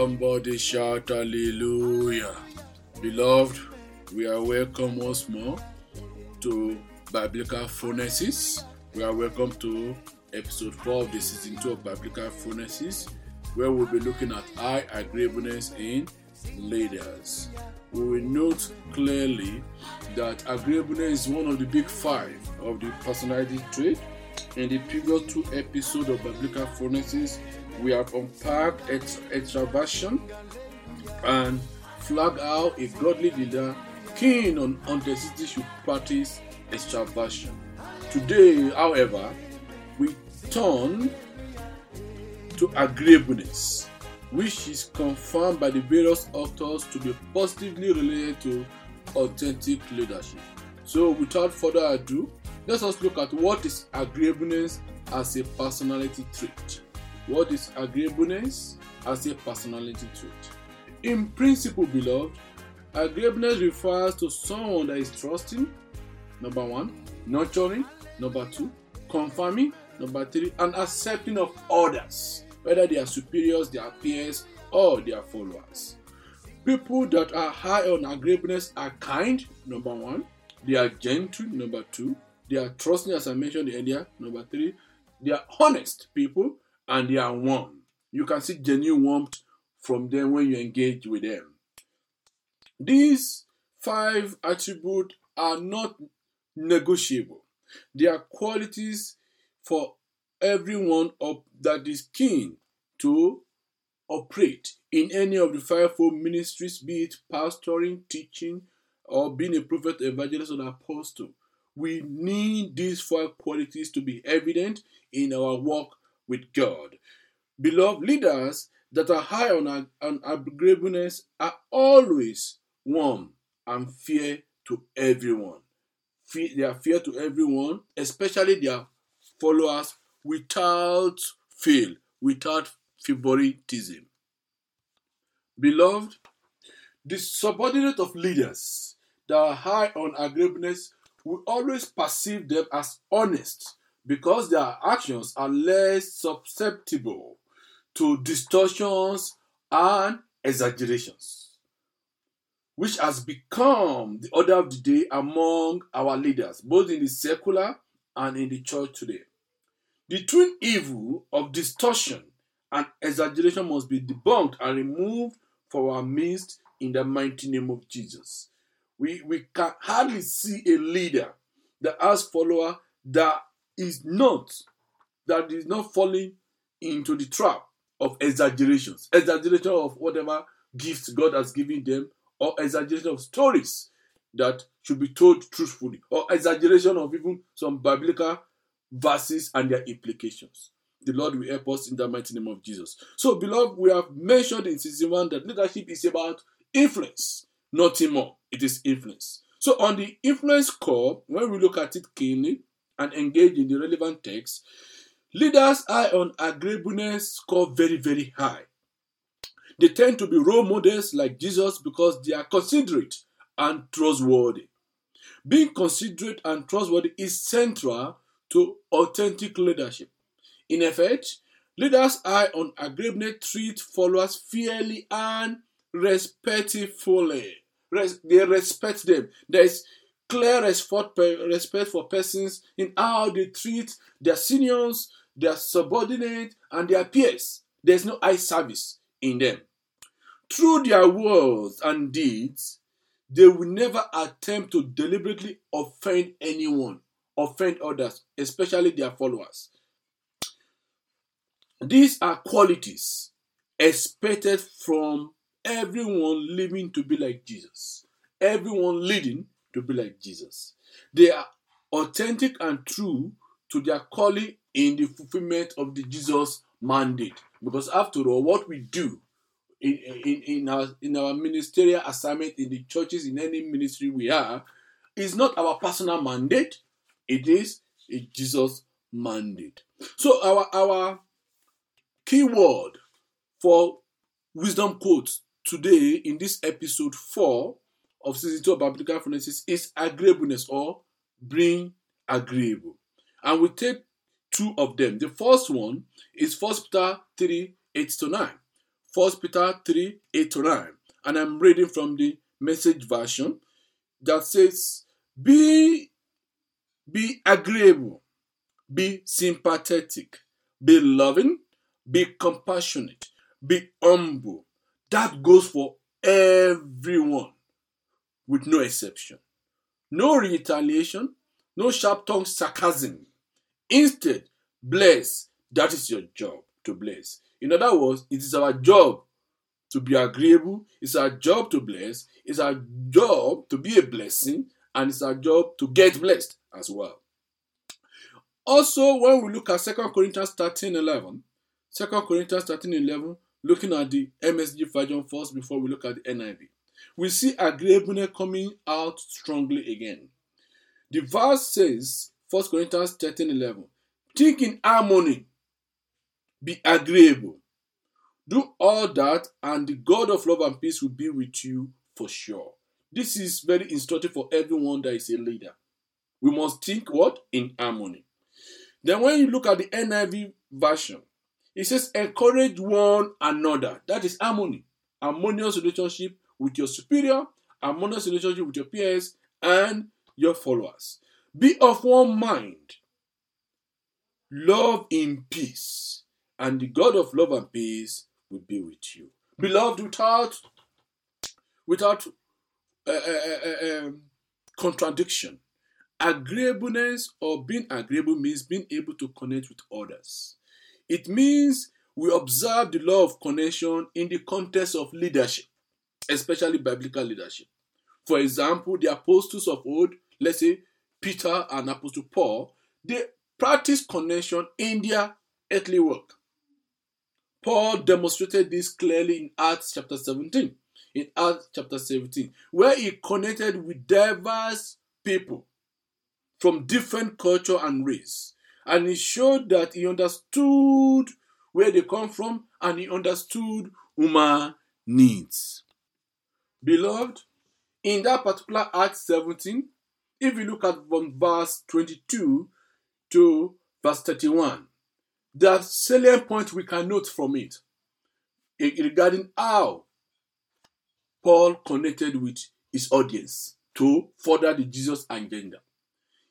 Somebody shout hallelujah. Beloved, we are welcome once more to Biblical Phronesis. We are welcome to episode 4 of the season 2 of Biblical Phronesis, where we'll be looking at high agreeableness in leaders. We will note clearly that agreeableness is one of the big five of the personality trait. In the previous two episodes of Biblical Phronesis, we have unpacked extraversion and flag out a godly leader keen on authenticity should practice extraversion. Today, however, we turn to agreeableness, which is confirmed by the various authors to be positively related to authentic leadership. So, without further ado, let us look at what is agreeableness as a personality trait. What is agreeableness as a personality trait? In principle, beloved, agreeableness refers to someone that is trusting, number one, nurturing, number two, confirming, number three, and accepting of others, whether they are superiors, their peers, or their followers. People that are high on agreeableness are kind, number one, they are gentle, number two, they are trusting, as I mentioned earlier, number three, they are honest people, and they are warm. You can see genuine warmth from them when you engage with them. These five attributes are not negotiable. They are qualities for everyone of, that is keen to operate in any of the fivefold ministries, be it pastoring, teaching, or being a prophet, evangelist, or apostle. We need these five qualities to be evident in our work with God. Beloved leaders that are high on, on agreeableness are always warm and fair to everyone. They are fair to everyone, especially their followers, without fail, without favoritism. Beloved, the subordinate of leaders that are high on agreeableness will always perceive them as honest because their actions are less susceptible to distortions and exaggerations, which has become the order of the day among our leaders, both in the secular and in the church today. The twin evil of distortion and exaggeration must be debunked and removed from our midst in the mighty name of Jesus. We, we can hardly see a leader that has follower that is not that is not falling into the trap of exaggerations, exaggeration of whatever gifts God has given them, or exaggeration of stories that should be told truthfully, or exaggeration of even some biblical verses and their implications. The Lord will help us in the mighty name of Jesus. So, beloved, we have mentioned in season one that leadership is about influence, nothing more. It is influence. So, on the influence core, when we look at it keenly, and engage in the relevant text, leaders eye on agreeableness score very, very high. They tend to be role models like Jesus because they are considerate and trustworthy. Being considerate and trustworthy is central to authentic leadership. In effect, leaders eye on agreeableness treat followers fairly and respectfully. They respect them. There is clear respect for persons in how they treat their seniors, their subordinates, and their peers. There's no eye service in them. Through their words and deeds, they will never attempt to deliberately offend anyone, offend others, especially their followers. These are qualities expected from everyone living to be like Jesus, everyone leading to be like Jesus. They are authentic and true to their calling in the fulfillment of the Jesus mandate. Because after all, what we do in, in, in, our, in our ministerial assignment in the churches, in any ministry we are, is not our personal mandate, it is a Jesus mandate. So our our keyword for wisdom quotes today in this episode 4 of season 2 of biblical phronesis is agreeableness or being agreeable. And we take two of them. The first one is 1 Peter 3 8 to 9. 1 Peter 3 8 to 9. And I'm reading from the message version that says, Be, be agreeable, be sympathetic, be loving, be compassionate, be humble. That goes for everyone with no exception. No retaliation, no sharp tongued sarcasm. Instead, bless. That is your job to bless. In other words, it is our job to be agreeable, it's our job to bless, it's our job to be a blessing, and it's our job to get blessed as well. Also, when we look at 2 Corinthians 13 11, 2 Corinthians 13 11, looking at the MSG version first before we look at the NIV, we see agreeableness coming out strongly again. The verse says, 1 Corinthians 13 11, think in harmony, be agreeable. Do all that, and the God of love and peace will be with you for sure. This is very instructive for everyone that is a leader. We must think what? In harmony. Then, when you look at the NIV version, it says, encourage one another. That is harmony. Harmonious relationship with your superior, harmonious relationship with your peers, and your followers. Be of one mind. Love in peace. And the God of love and peace will be with you. Beloved, without without uh, uh, uh, um, contradiction, agreeableness or being agreeable means being able to connect with others. It means we observe the law of connection in the context of leadership, especially biblical leadership. For example, the apostles of old, let's say Peter and Apostle Paul, they practice connection in their earthly work. Paul demonstrated this clearly in Acts chapter 17. In Acts chapter 17, where he connected with diverse people from different culture and race. And he showed that he understood where they come from and he understood human needs. Beloved, in that particular Acts 17, if you look at from verse 22 to verse 31, there salient point we can note from it regarding how Paul connected with his audience to further the Jesus agenda.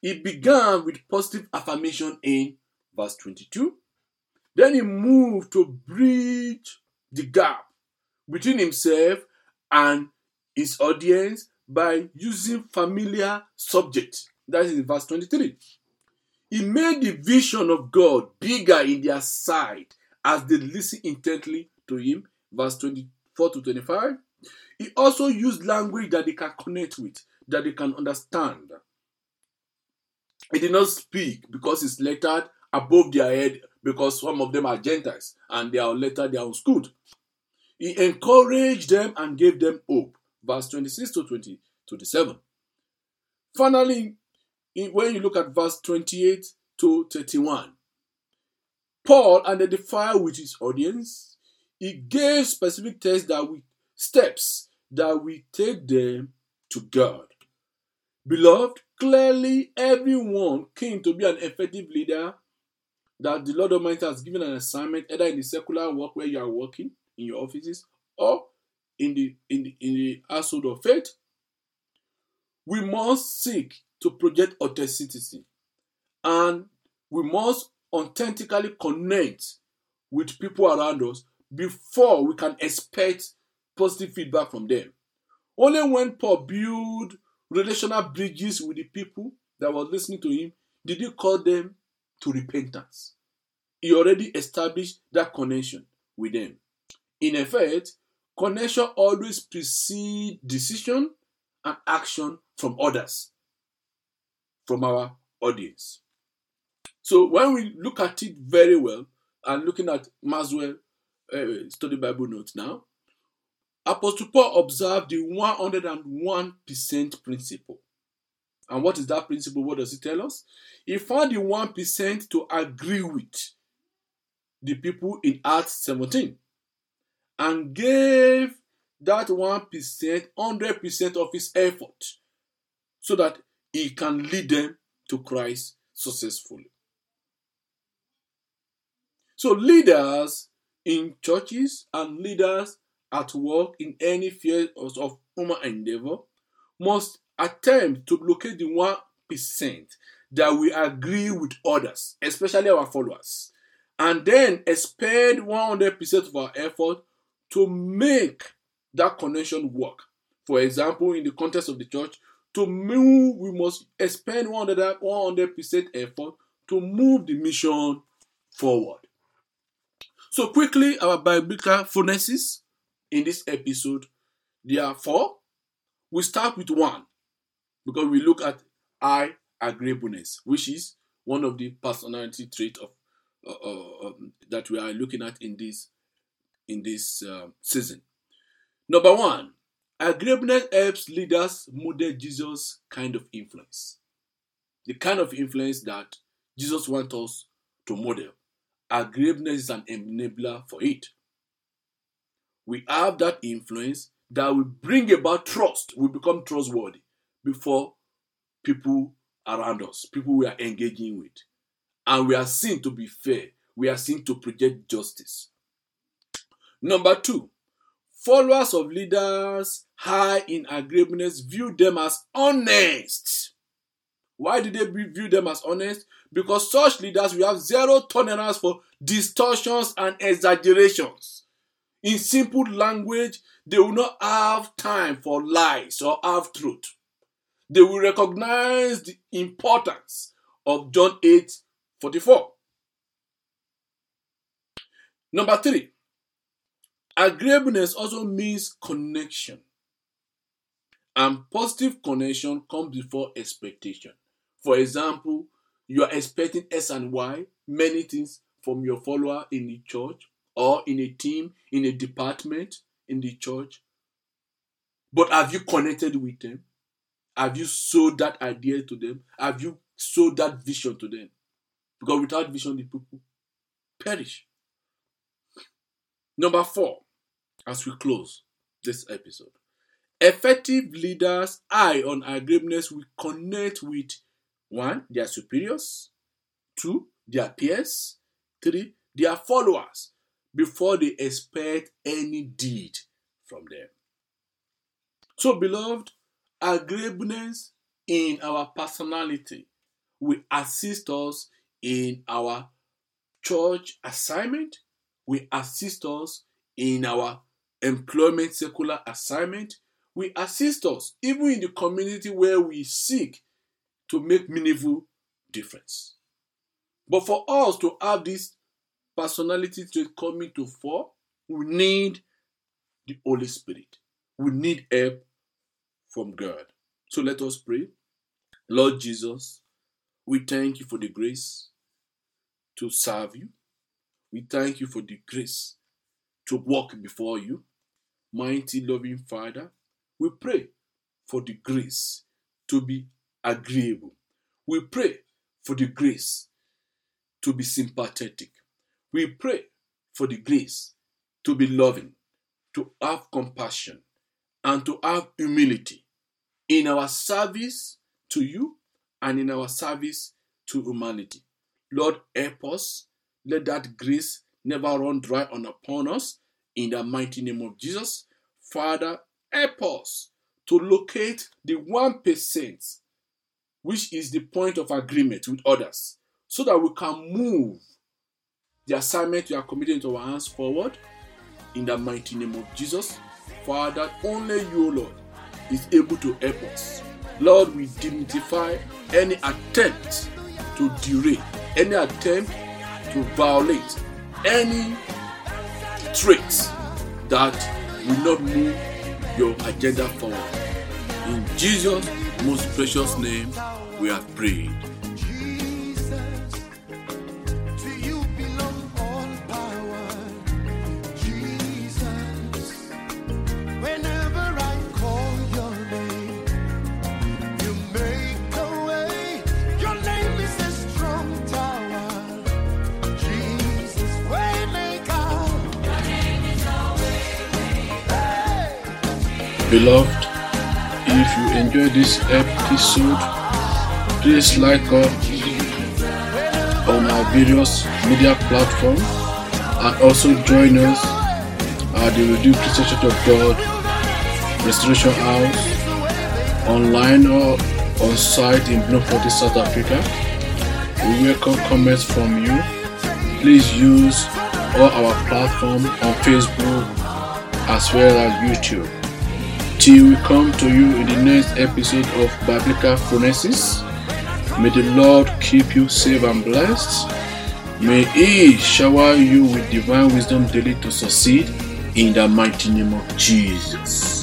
He began with positive affirmation in verse 22. Then he moved to bridge the gap between himself and his audience by using familiar subjects. That is in verse 23. He made the vision of God bigger in their sight as they listened intently to him. Verse 24 to 25. He also used language that they can connect with, that they can understand. He did not speak because it's lettered above their head because some of them are Gentiles and they are lettered, they are unschooled. He encouraged them and gave them hope. Verse 26 to 20, 27. Finally, when you look at verse 28 to 31, Paul identified with his audience. He gave specific tests that we steps that we take them to God. Beloved, clearly everyone came to be an effective leader that the Lord Almighty has given an assignment, either in the secular work where you are working in your offices or in the in the, in the household of faith. We must seek to project authenticity. And we must authentically connect with people around us before we can expect positive feedback from them. Only when Paul built relational bridges with the people that were listening to him did he call them to repentance. He already established that connection with them. In effect, connection always precedes decision and action from others from our audience. So when we look at it very well, and looking at Maxwell uh, study Bible notes now, Apostle Paul observed the 101% principle. And what is that principle? What does it tell us? He found the 1% to agree with the people in Acts 17 and gave that 1% 100% of his effort so that he can lead them to Christ successfully. So, leaders in churches and leaders at work in any field of human endeavor must attempt to locate the 1% that we agree with others, especially our followers, and then expend 100% of our effort to make that connection work. For example, in the context of the church, to move, we must expend 100%, 100% effort to move the mission forward. So, quickly, our biblical phronesis in this episode. Therefore, we start with one because we look at I agreeableness, which is one of the personality traits of uh, uh, um, that we are looking at in this in this uh, season. Number one, agreeableness helps leaders model Jesus' kind of influence, the kind of influence that Jesus wants us to model. Agreeableness is an enabler for it we have that influence that will bring about trust. We become trustworthy before people around us, people we are engaging with. And we are seen to be fair. We are seen to project justice. Number two, followers of leaders high in agreeableness view them as honest. Why did they view them as honest? Because such leaders will have zero tolerance for distortions and exaggerations. In simple language, they will not have time for lies or half truth. They will recognize the importance of John 8 44. Number three, agreeableness also means connection. And positive connection comes before expectation. For example, you are expecting S and Y, many things from your follower in the church, or in a team, in a department, in the church. But have you connected with them? Have you sold that idea to them? Have you sold that vision to them? Because without vision, the people perish. Number four, as we close this episode, effective leaders eye on agreeableness will connect with one, their superiors, two, their peers, three, their followers, before they expect any deed from them. So, beloved, agreeableness in our personality will assist us in our church assignment, will assist us in our employment secular assignment, will assist us even in the community where we seek to make meaningful difference. But for us to have this personality trait coming to fore, we need the Holy Spirit. We need help from God. So let us pray. Lord Jesus, we thank you for the grace to serve you. We thank you for the grace to walk before you. Mighty loving Father, we pray for the grace to be agreeable. We pray for the grace to be sympathetic. We pray for the grace to be loving, to have compassion, and to have humility in our service to you and in our service to humanity. Lord, help us. Let that grace never run dry on upon us. In the mighty name of Jesus, Father, help us to locate the 1%, which is the point of agreement with others, so that we can move the assignment you are committing to our hands forward in the mighty name of Jesus. Father, only you, Lord, is able to help us. Lord, we identify any attempt to derail, any attempt to violate any traits that will not move your agenda forward. In Jesus' most precious name, we have prayed. Beloved, if you enjoyed this episode, please like us on our various media platforms and also join us at the Redeemed Christian Church of God Restoration House online or on site in Bloemfontein, South Africa. We welcome comments from you. Please use all our platforms on Facebook as well as YouTube. Till we come to you in the next episode of Biblical Phronesis, may the Lord keep you safe and blessed. May He shower you with divine wisdom daily to succeed in the mighty name of Jesus.